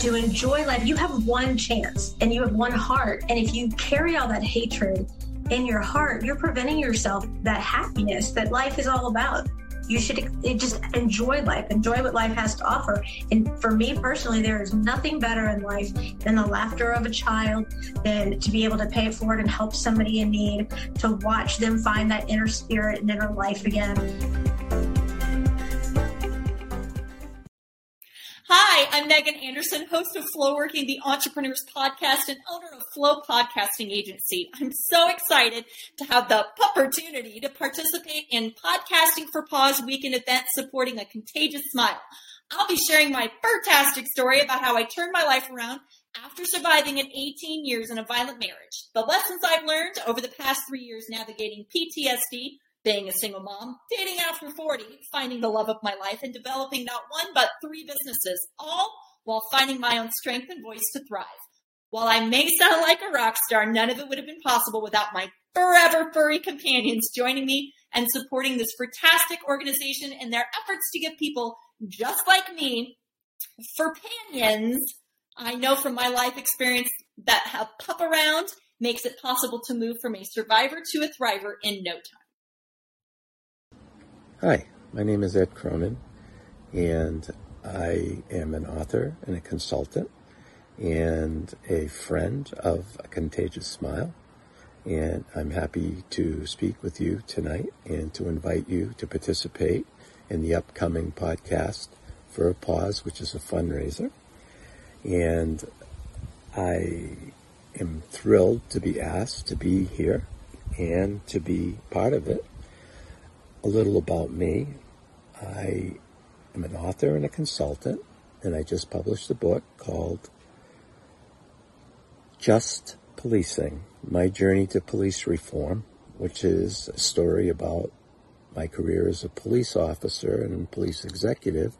to enjoy life. You have one chance and you have one heart. And if you carry all that hatred in your heart, you're preventing yourself that happiness that life is all about. You should just enjoy life, enjoy what life has to offer. And for me personally, there is nothing better in life than the laughter of a child, than to be able to pay it forward and help somebody in need, to watch them find that inner spirit and inner life again. I'm Megan Anderson, host of Flow Working, the Entrepreneurs Podcast, and owner of Flow Podcasting Agency. I'm so excited to have the opportunity to participate in Podcasting for Paws weekend event supporting a contagious smile. I'll be sharing my fantastic story about how I turned my life around after surviving an 18 years in a violent marriage. The lessons I've learned over the past three years navigating PTSD, being a single mom, dating after 40, finding the love of my life, and developing not one but three businesses, all while finding my own strength and voice to thrive. While I may sound like a rock star, none of it would have been possible without my forever furry companions joining me and supporting this fantastic organization in their efforts to give people just like me for companions. I know from my life experience that a pup around makes it possible to move from a survivor to a thriver in no time. Hi, my name is Ed Cronin, and I am an author and a consultant and a friend of A Contagious Smile. And I'm happy to speak with you tonight and to invite you to participate in the upcoming podcast for a paws, which is a fundraiser. And I am thrilled to be asked to be here and to be part of it a little about me. I am an author and a consultant, and I just published a book called Just Policing My Journey to Police Reform, which is a story about my career as a police officer and police executive,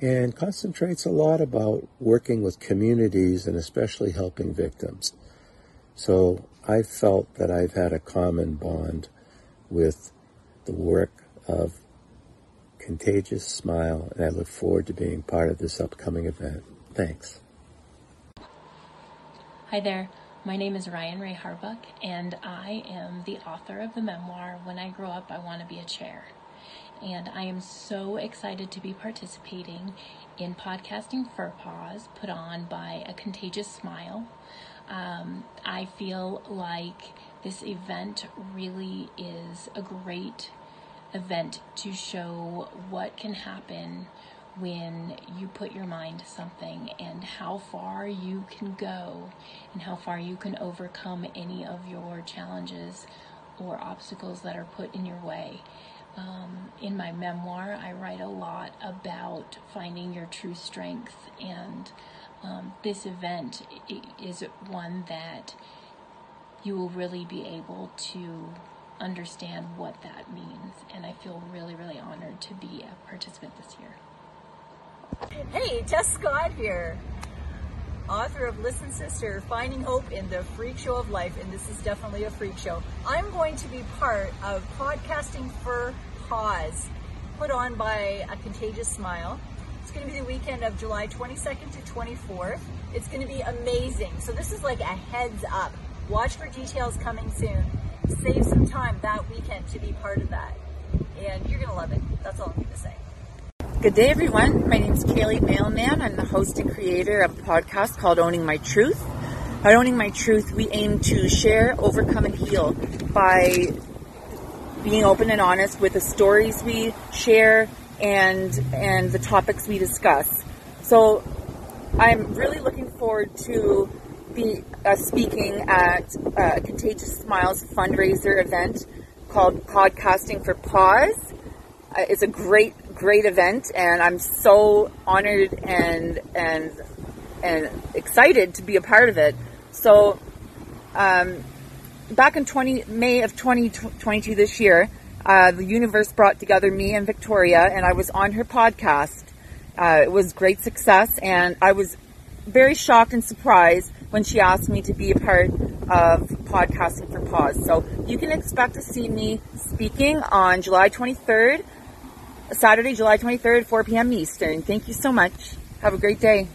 and concentrates a lot about working with communities and especially helping victims. So I felt that I've had a common bond with the work of Contagious Smile, and I look forward to being part of this upcoming event. Thanks. Hi there. My name is Ryan Ray Harbuck, and I am the author of the memoir When I Grow Up, I Want to Be a Chair. And I am so excited to be participating in Podcasting for Paws, put on by A Contagious Smile. Um, I feel like this event really is a great event to show what can happen when you put your mind to something and how far you can go and how far you can overcome any of your challenges or obstacles that are put in your way. Um, in my memoir, I write a lot about finding your true strength, and um, this event is one that you will really be able to understand what that means. And I feel really, really honored to be a participant this year. Hey, Tess Scott here, author of Listen Sister, Finding Hope in the Freak Show of Life, and this is definitely a freak show. I'm going to be part of Podcasting for Paws, put on by A Contagious Smile. It's going to be the weekend of July 22nd to 24th. It's going to be amazing. So this is like a heads up Watch for details coming soon. Save some time that weekend to be part of that. And you're going to love it. That's all I'm going to say. Good day, everyone. My name is Kaylee Mailman. I'm the host and creator of a podcast called Owning My Truth. By Owning My Truth, we aim to share, overcome, and heal by being open and honest with the stories we share and and the topics we discuss. So I'm really looking forward to be uh, speaking at a Contagious Smiles fundraiser event called Podcasting for Paws. Uh, it's a great, great event, and I'm so honored and and and excited to be a part of it. So, um, back in 20 May of 2022 this year, uh, the universe brought together me and Victoria, and I was on her podcast. Uh, it was great success, and I was very shocked and surprised when she asked me to be a part of podcasting for Paws. So you can expect to see me speaking on July 23rd, Saturday, July 23rd, 4 p.m. Eastern. Thank you so much. Have a great day.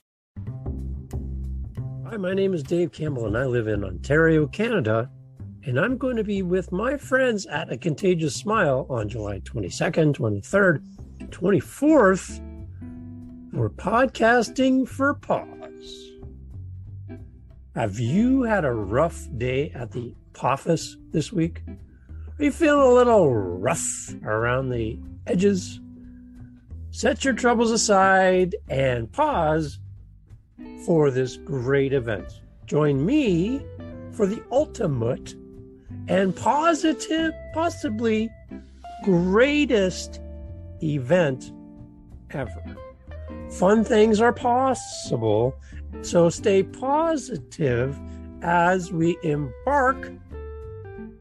Hi, my name is Dave Campbell, and I live in Ontario, Canada. And I'm going to be with my friends at A Contagious Smile on July 22nd, 23rd, 24th for Podcasting for Paws. Have you had a rough day at the office this week? Are you feeling a little rough around the edges? Set your troubles aside and pause for this great event. Join me for the ultimate and positive, possibly greatest event ever. Fun things are possible, so stay positive as we embark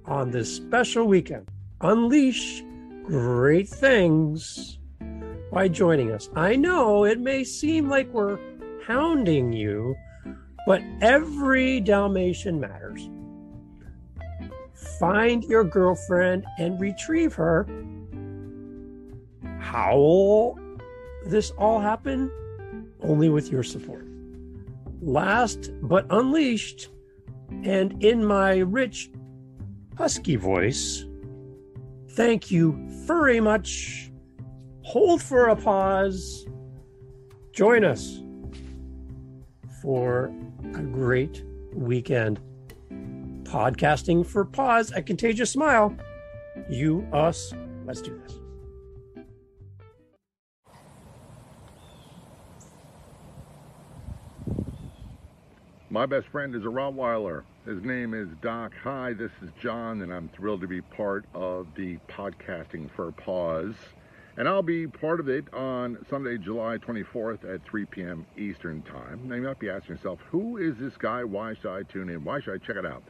on this special weekend. Unleash great things by joining us. I know it may seem like we're hounding you, but every Dalmatian matters. Find your girlfriend and retrieve her. How will this all happen? Only with your support. Last but unleashed, and in my rich, husky voice, thank you very much. Hold for a pause. Join us for a great weekend. Podcasting for Paws, a contagious smile. You, us, let's do this. My best friend is a Rottweiler. His name is Doc. Hi, this is John, and I'm thrilled to be part of the Podcasting for Paws. And I'll be part of it on Sunday, July 24th at 3 p.m. Eastern Time. Now, you might be asking yourself, who is this guy? Why should I tune in? Why should I check it out?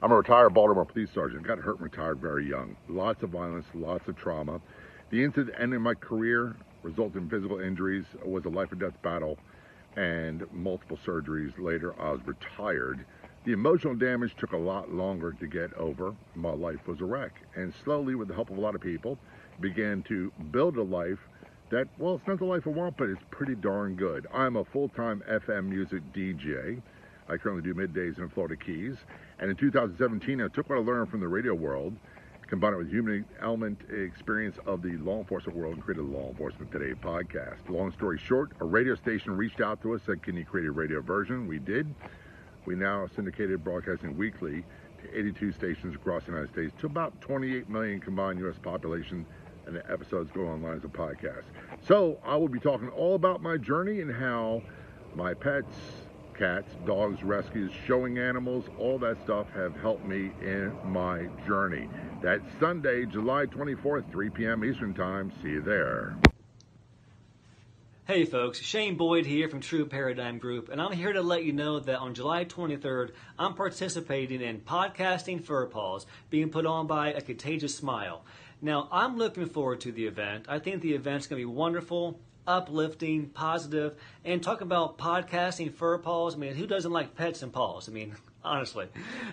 I'm a retired Baltimore police sergeant. Got hurt and retired very young. Lots of violence, lots of trauma. The incident ended my career, resulted in physical injuries, was a life or death battle, and multiple surgeries later. I was retired. The emotional damage took a lot longer to get over. My life was a wreck. And slowly, with the help of a lot of people, began to build a life that, well, it's not the life I want, but it's pretty darn good. I'm a full time FM music DJ. I currently do middays in Florida Keys. And in 2017, I took what I learned from the radio world, combined it with human element experience of the law enforcement world, and created Law Enforcement Today podcast. Long story short, a radio station reached out to us, said, Can you create a radio version? We did. We now syndicated broadcasting weekly to 82 stations across the United States to about 28 million combined U.S. population and the episodes go online as a podcast. So I will be talking all about my journey and how my pets, cats, dogs, rescues, showing animals, all that stuff have helped me in my journey. That's Sunday, July 24th, 3 p.m. Eastern Time. See you there. Hey folks, Shane Boyd here from True Paradigm Group, and I'm here to let you know that on July 23rd, I'm participating in Podcasting Fur Paws, being put on by A Contagious Smile. Now, I'm looking forward to the event. I think the event's going to be wonderful, uplifting, positive, and talk about podcasting fur paws. I mean, who doesn't like pets and paws? I mean, honestly.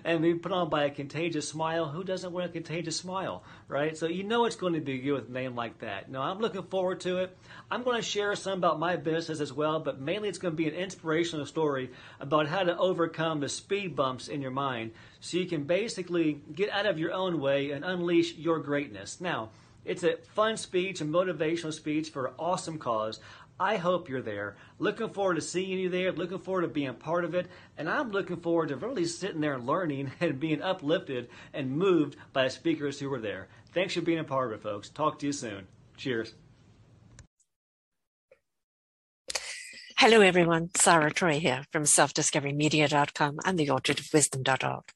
And being put on by a contagious smile. Who doesn't want a contagious smile, right? So you know it's going to be good with a name like that. Now, I'm looking forward to it. I'm going to share some about my business as well, but mainly it's going to be an inspirational story about how to overcome the speed bumps in your mind so you can basically get out of your own way and unleash your greatness. Now, it's a fun speech, a motivational speech for an awesome cause. I hope you're there. Looking forward to seeing you there. Looking forward to being part of it. And I'm looking forward to really sitting there and learning and being uplifted and moved by the speakers who were there. Thanks for being a part of it, folks. Talk to you soon. Cheers. Hello, everyone. Sarah Troy here from selfdiscoverymedia.com and theorchardofwisdom.org.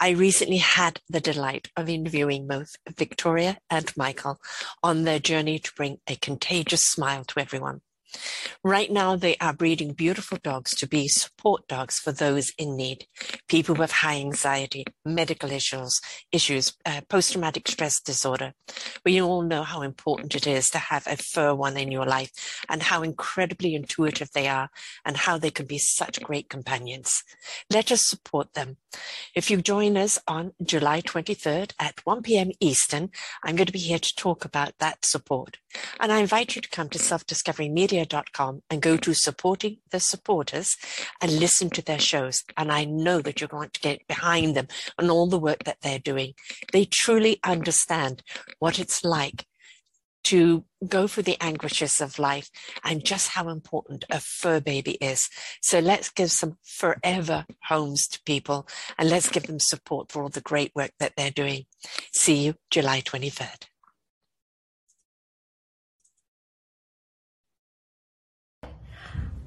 I recently had the delight of interviewing both Victoria and Michael on their journey to bring a contagious smile to everyone. Right now, they are breeding beautiful dogs to be support dogs for those in need, people with high anxiety, medical issues, issues, uh, post-traumatic stress disorder. We all know how important it is to have a fur one in your life and how incredibly intuitive they are and how they can be such great companions. Let us support them. If you join us on July 23rd at 1 p.m. Eastern, I'm going to be here to talk about that support. And I invite you to come to selfdiscoverymedia.com and go to supporting the supporters and listen to their shows. And I know that you're going to get behind them and all the work that they're doing. They truly understand what it's like to go through the anguishes of life and just how important a fur baby is. So let's give some forever homes to people and let's give them support for all the great work that they're doing. See you July 23rd.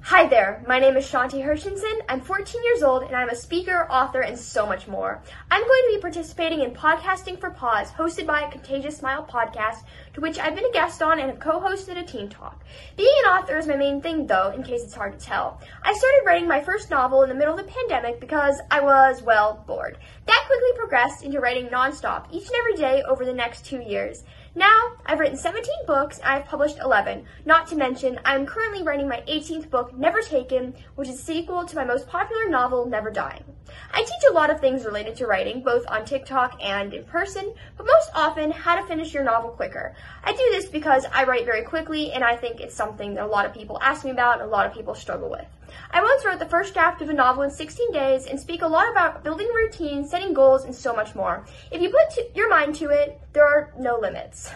Hi there, my name is Shanti Hershenson. I'm 14 years old and I'm a speaker, author, and so much more. I'm going to be participating in Podcasting for Paws, hosted by a Contagious Smile podcast, to which I've been a guest on and have co-hosted a team talk. Being an author is my main thing though, in case it's hard to tell. I started writing my first novel in the middle of the pandemic because I was, well, bored. That quickly progressed into writing nonstop, each and every day over the next two years. Now, I've written 17 books and I've published 11. Not to mention, I'm currently writing my 18th book, Never Taken, which is a sequel to my most popular novel, Never Dying. I teach a lot of things related to writing, both on TikTok and in person, but most often, how to finish your novel quicker. I do this because I write very quickly and I think it's something that a lot of people ask me about and a lot of people struggle with. I once wrote the first draft of a novel in 16 days and speak a lot about building routines, setting goals, and so much more. If you put your mind to it, there are no limits.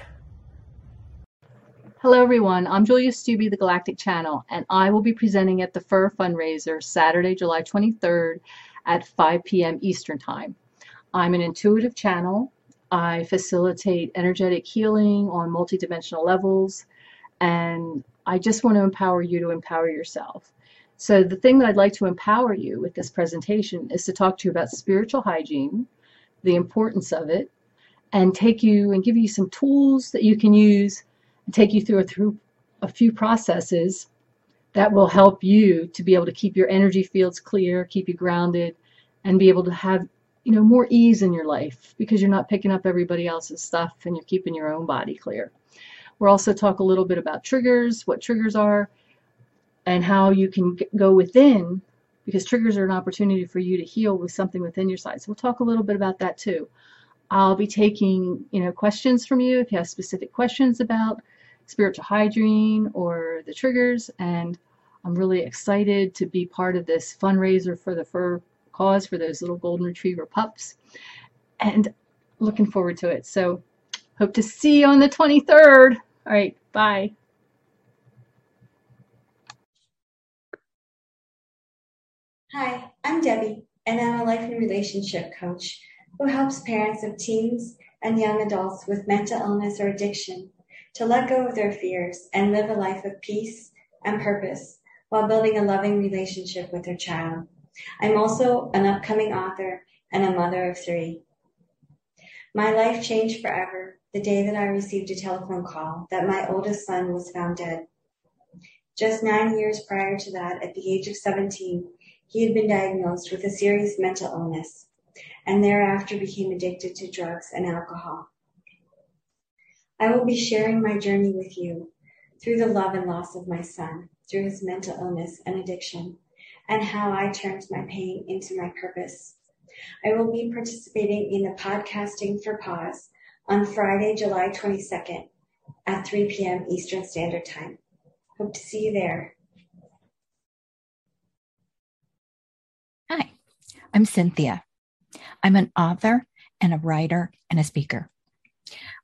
Hello, everyone. I'm Julia Stubbe, the Galactic Channel, and I will be presenting at the Fur Fundraiser Saturday, July 23rd at 5 p.m. Eastern Time. I'm an intuitive channel. I facilitate energetic healing on multidimensional levels, and I just want to empower you to empower yourself. So the thing that I'd like to empower you with this presentation is to talk to you about spiritual hygiene, the importance of it, and take you and give you some tools that you can use and take you through a, through a few processes that will help you to be able to keep your energy fields clear, keep you grounded, and be able to have you know more ease in your life because you're not picking up everybody else's stuff and you're keeping your own body clear. We'll also talk a little bit about triggers, what triggers are, and how you can go within because triggers are an opportunity for you to heal with something within your side. So we'll talk a little bit about that too. I'll be taking, you know, questions from you if you have specific questions about spiritual hygiene or the triggers and I'm really excited to be part of this fundraiser for the fur cause for those little golden retriever pups and looking forward to it. So hope to see you on the 23rd. All right, bye. Hi, I'm Debbie, and I'm a life and relationship coach who helps parents of teens and young adults with mental illness or addiction to let go of their fears and live a life of peace and purpose while building a loving relationship with their child. I'm also an upcoming author and a mother of three. My life changed forever the day that I received a telephone call that my oldest son was found dead. Just nine years prior to that, at the age of 17, he had been diagnosed with a serious mental illness and thereafter became addicted to drugs and alcohol. I will be sharing my journey with you through the love and loss of my son, through his mental illness and addiction, and how I turned my pain into my purpose. I will be participating in the Podcasting for Paws on Friday, July 22nd at 3 p.m. Eastern Standard Time. Hope to see you there. Hi, I'm Cynthia. I'm an author and a writer and a speaker.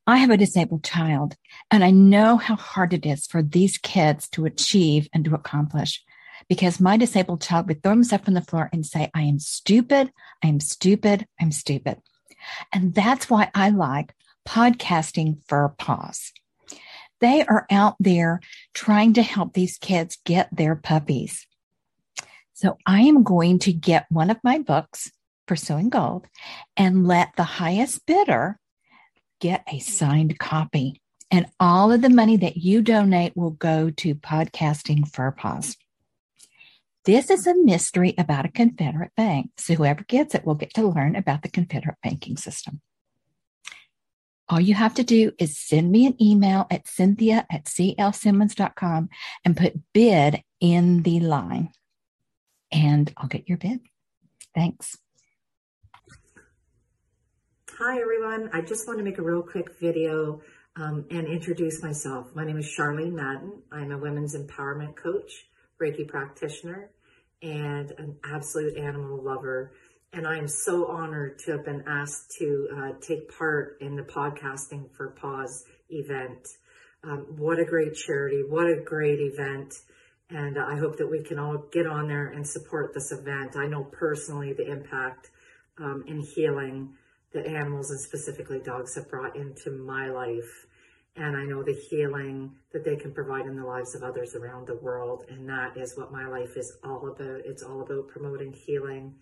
I have a disabled child, and I know how hard it is for these kids to achieve and to accomplish because my disabled child would throw himself on the floor and say, I am stupid, I am stupid, I'm stupid. And that's why I like podcasting for paws. They are out there trying to help these kids get their puppies. So I am going to get one of my books, Pursuing Gold, and let the highest bidder get a signed copy. And all of the money that you donate will go to podcasting for paws. This is a mystery about a Confederate bank. So whoever gets it will get to learn about the Confederate banking system. All you have to do is send me an email at cynthia at clsimmons.com and put bid in the line and I'll get your bid. Thanks. Hi everyone. I just want to make a real quick video um, and introduce myself. My name is Charlene Madden. I'm a women's empowerment coach, Reiki practitioner, and an absolute animal lover. And I am so honored to have been asked to uh, take part in the Podcasting for Paws event. Um, what a great charity. What a great event. And I hope that we can all get on there and support this event. I know personally the impact um, in healing that animals and specifically dogs have brought into my life. And I know the healing that they can provide in the lives of others around the world. And that is what my life is all about. It's all about promoting healing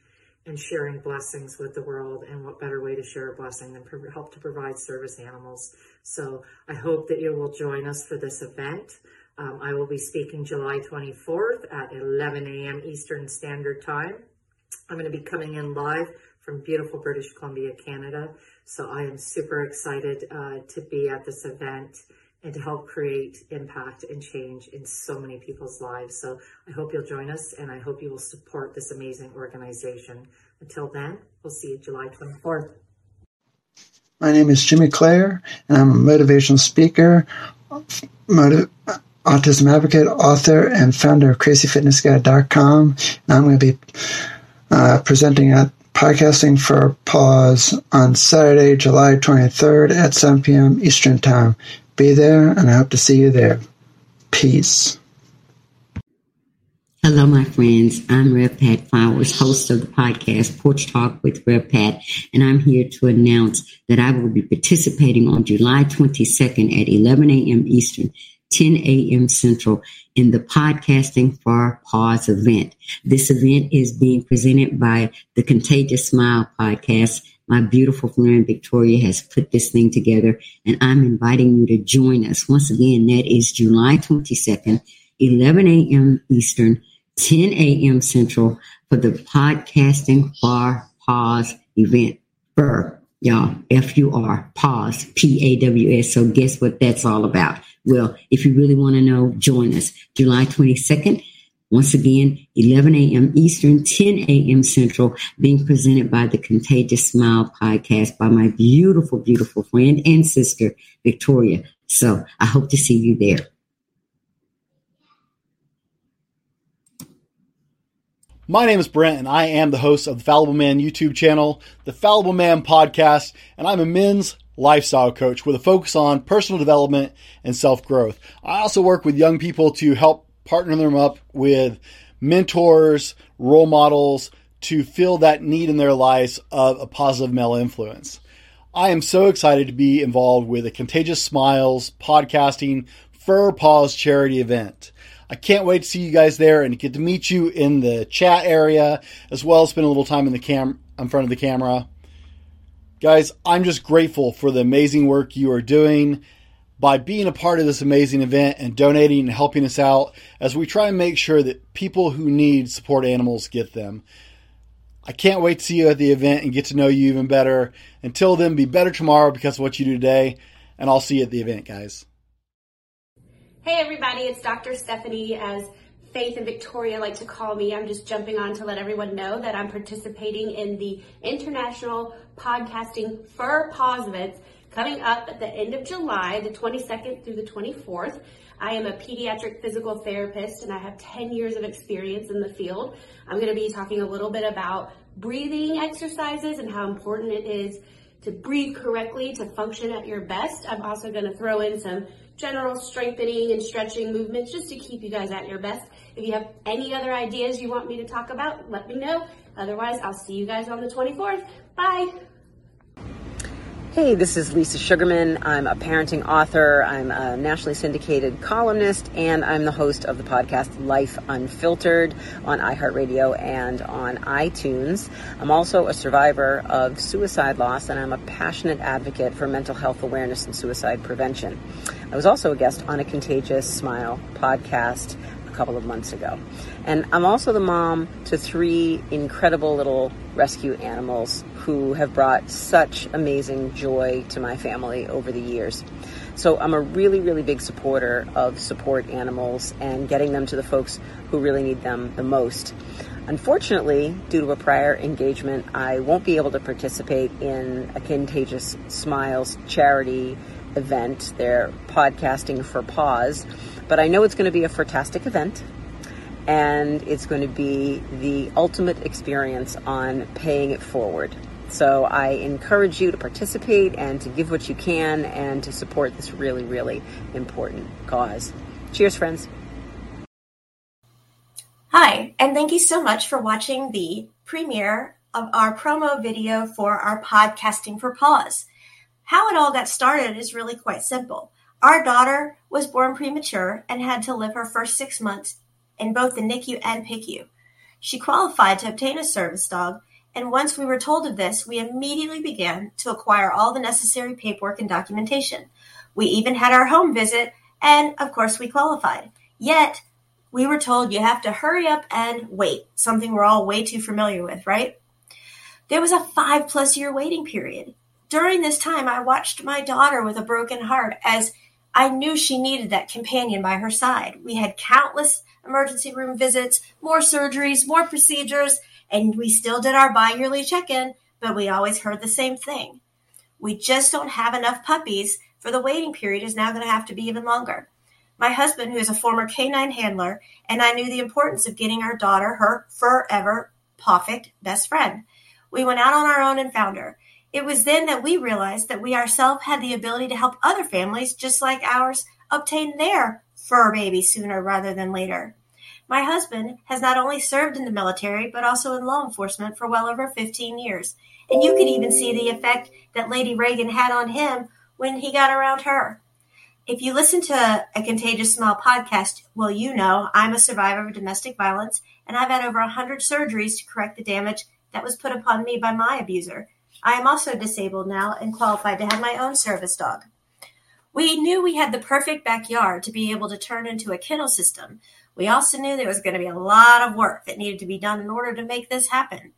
and sharing blessings with the world. And what better way to share a blessing than help to provide service animals? So I hope that you will join us for this event. Um, I will be speaking July 24th at 11 a.m. Eastern Standard Time. I'm going to be coming in live from beautiful British Columbia, Canada. So I am super excited uh, to be at this event and to help create impact and change in so many people's lives. So I hope you'll join us and I hope you will support this amazing organization. Until then, we'll see you July 24th. My name is Jimmy Clare, and I'm a motivational speaker, motiv- autism advocate, author, and founder of CrazyFitnessGuy.com. And I'm going to be uh, presenting at Podcasting for Paws on Saturday, July 23rd at 7 p.m. Eastern Time. Be there, and I hope to see you there. Peace. Hello, my friends. I'm Rev Pat Flowers, host of the podcast Porch Talk with Rev Pat, and I'm here to announce that I will be participating on July 22nd at 11 a.m. Eastern, 10 a.m. Central in the Podcasting for Paws event. This event is being presented by the Contagious Smile podcast. My beautiful friend Victoria has put this thing together, and I'm inviting you to join us. Once again, that is July 22nd, 11 a.m. Eastern, 10 a.m. Central for the Podcasting for Paws event. Fur, y'all, F-U-R, pause, P-A-W-S. So guess what that's all about? Well, if you really want to know, join us July 22nd. Once again, 11 a.m. Eastern, 10 a.m. Central, being presented by the Contagious Smile podcast by my beautiful, beautiful friend and sister, Victoria. So I hope to see you there. My name is Brent, and I am the host of the Fallible Man YouTube channel, the Fallible Man podcast, and I'm a men's lifestyle coach with a focus on personal development and self growth. I also work with young people to help partner them up with mentors, role models to fill that need in their lives of a positive male influence. I am so excited to be involved with a Contagious Smiles podcasting Fur Paws charity event. I can't wait to see you guys there and get to meet you in the chat area as well as spend a little time in the cam in front of the camera. Guys, I'm just grateful for the amazing work you are doing by being a part of this amazing event and donating and helping us out as we try and make sure that people who need support animals get them. I can't wait to see you at the event and get to know you even better. Until then, be better tomorrow because of what you do today, and I'll see you at the event, guys. Hey everybody, it's Dr. Stephanie as Faith and Victoria like to call me. I'm just jumping on to let everyone know that I'm participating in the International Podcasting Fur Paws events coming up at the end of July, the 22nd through the 24th. I am a pediatric physical therapist and I have 10 years of experience in the field. I'm going to be talking a little bit about breathing exercises and how important it is to breathe correctly to function at your best. I'm also going to throw in some general strengthening and stretching movements just to keep you guys at your best. If you have any other ideas you want me to talk about, let me know. Otherwise, I'll see you guys on the 24th. Bye. Hey, this is Lisa Sugarman. I'm a parenting author, I'm a nationally syndicated columnist, and I'm the host of the podcast Life Unfiltered on iHeartRadio and on iTunes. I'm also a survivor of suicide loss, and I'm a passionate advocate for mental health awareness and suicide prevention. I was also a guest on a Contagious Smile podcast couple of months ago. And I'm also the mom to three incredible little rescue animals who have brought such amazing joy to my family over the years. So I'm a really, really big supporter of support animals and getting them to the folks who really need them the most. Unfortunately, due to a prior engagement, I won't be able to participate in a Contagious Smiles charity event. They're podcasting for paws, but I know it's going to be a fantastic event and it's going to be the ultimate experience on paying it forward. So I encourage you to participate and to give what you can and to support this really, really important cause. Cheers, friends. Hi, and thank you so much for watching the premiere of our promo video for our Podcasting for Paws. How it all got started is really quite simple. Our daughter was born premature and had to live her first six months in both the NICU and PICU. She qualified to obtain a service dog, and once we were told of this, we immediately began to acquire all the necessary paperwork and documentation. We even had our home visit, and of course, we qualified. Yet, we were told you have to hurry up and wait, something we're all way too familiar with, right? There was a five plus year waiting period. During this time, I watched my daughter with a broken heart as I knew she needed that companion by her side. We had countless emergency room visits, more surgeries, more procedures, and we still did our bi yearly check in, but we always heard the same thing. We just don't have enough puppies, for the waiting period is now going to have to be even longer. My husband, who is a former canine handler, and I knew the importance of getting our daughter her forever perfect best friend. We went out on our own and found her. It was then that we realized that we ourselves had the ability to help other families just like ours obtain their fur baby sooner rather than later. My husband has not only served in the military, but also in law enforcement for well over 15 years. And you could even see the effect that Lady Reagan had on him when he got around her. If you listen to a Contagious Smile podcast, well, you know I'm a survivor of domestic violence, and I've had over 100 surgeries to correct the damage that was put upon me by my abuser. I am also disabled now and qualified to have my own service dog. We knew we had the perfect backyard to be able to turn into a kennel system. We also knew there was going to be a lot of work that needed to be done in order to make this happen.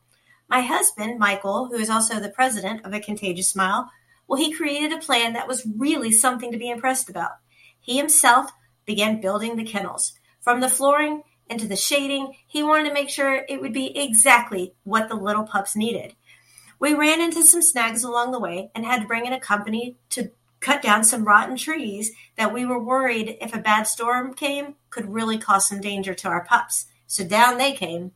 My husband, Michael, who is also the president of A Contagious Smile, well, he created a plan that was really something to be impressed about. He himself began building the kennels. From the flooring into the shading, he wanted to make sure it would be exactly what the little pups needed. We ran into some snags along the way and had to bring in a company to cut down some rotten trees that we were worried if a bad storm came could really cause some danger to our pups. So down they came.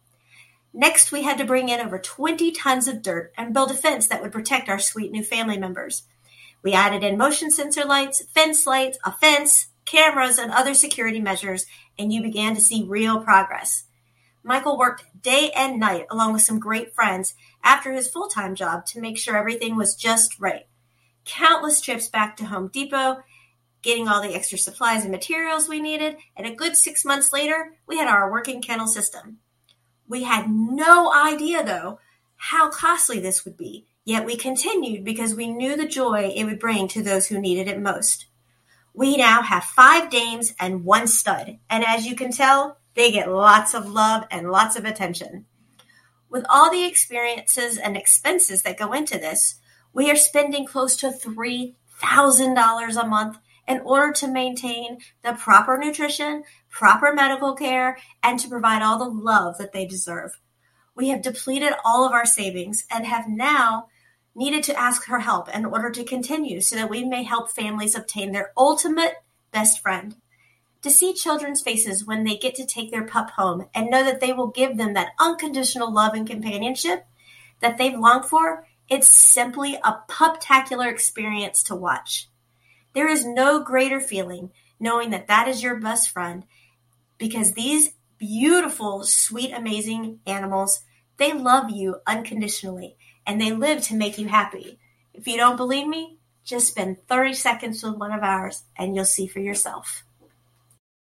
Next, we had to bring in over 20 tons of dirt and build a fence that would protect our sweet new family members. We added in motion sensor lights, fence lights, a fence, cameras, and other security measures, and you began to see real progress. Michael worked day and night along with some great friends after his full time job to make sure everything was just right countless trips back to Home Depot, getting all the extra supplies and materials we needed, and a good six months later, we had our working kennel system. We had no idea, though, how costly this would be, yet we continued because we knew the joy it would bring to those who needed it most. We now have five dames and one stud, and as you can tell, they get lots of love and lots of attention. With all the experiences and expenses that go into this, we are spending close to $3,000 a month in order to maintain the proper nutrition, proper medical care, and to provide all the love that they deserve. We have depleted all of our savings and have now needed to ask her help in order to continue so that we may help families obtain their ultimate best friend. To see children's faces when they get to take their pup home and know that they will give them that unconditional love and companionship that they've longed for it's simply a puptacular experience to watch. There is no greater feeling knowing that that is your best friend because these beautiful, sweet, amazing animals, they love you unconditionally and they live to make you happy. If you don't believe me, just spend 30 seconds with one of ours and you'll see for yourself.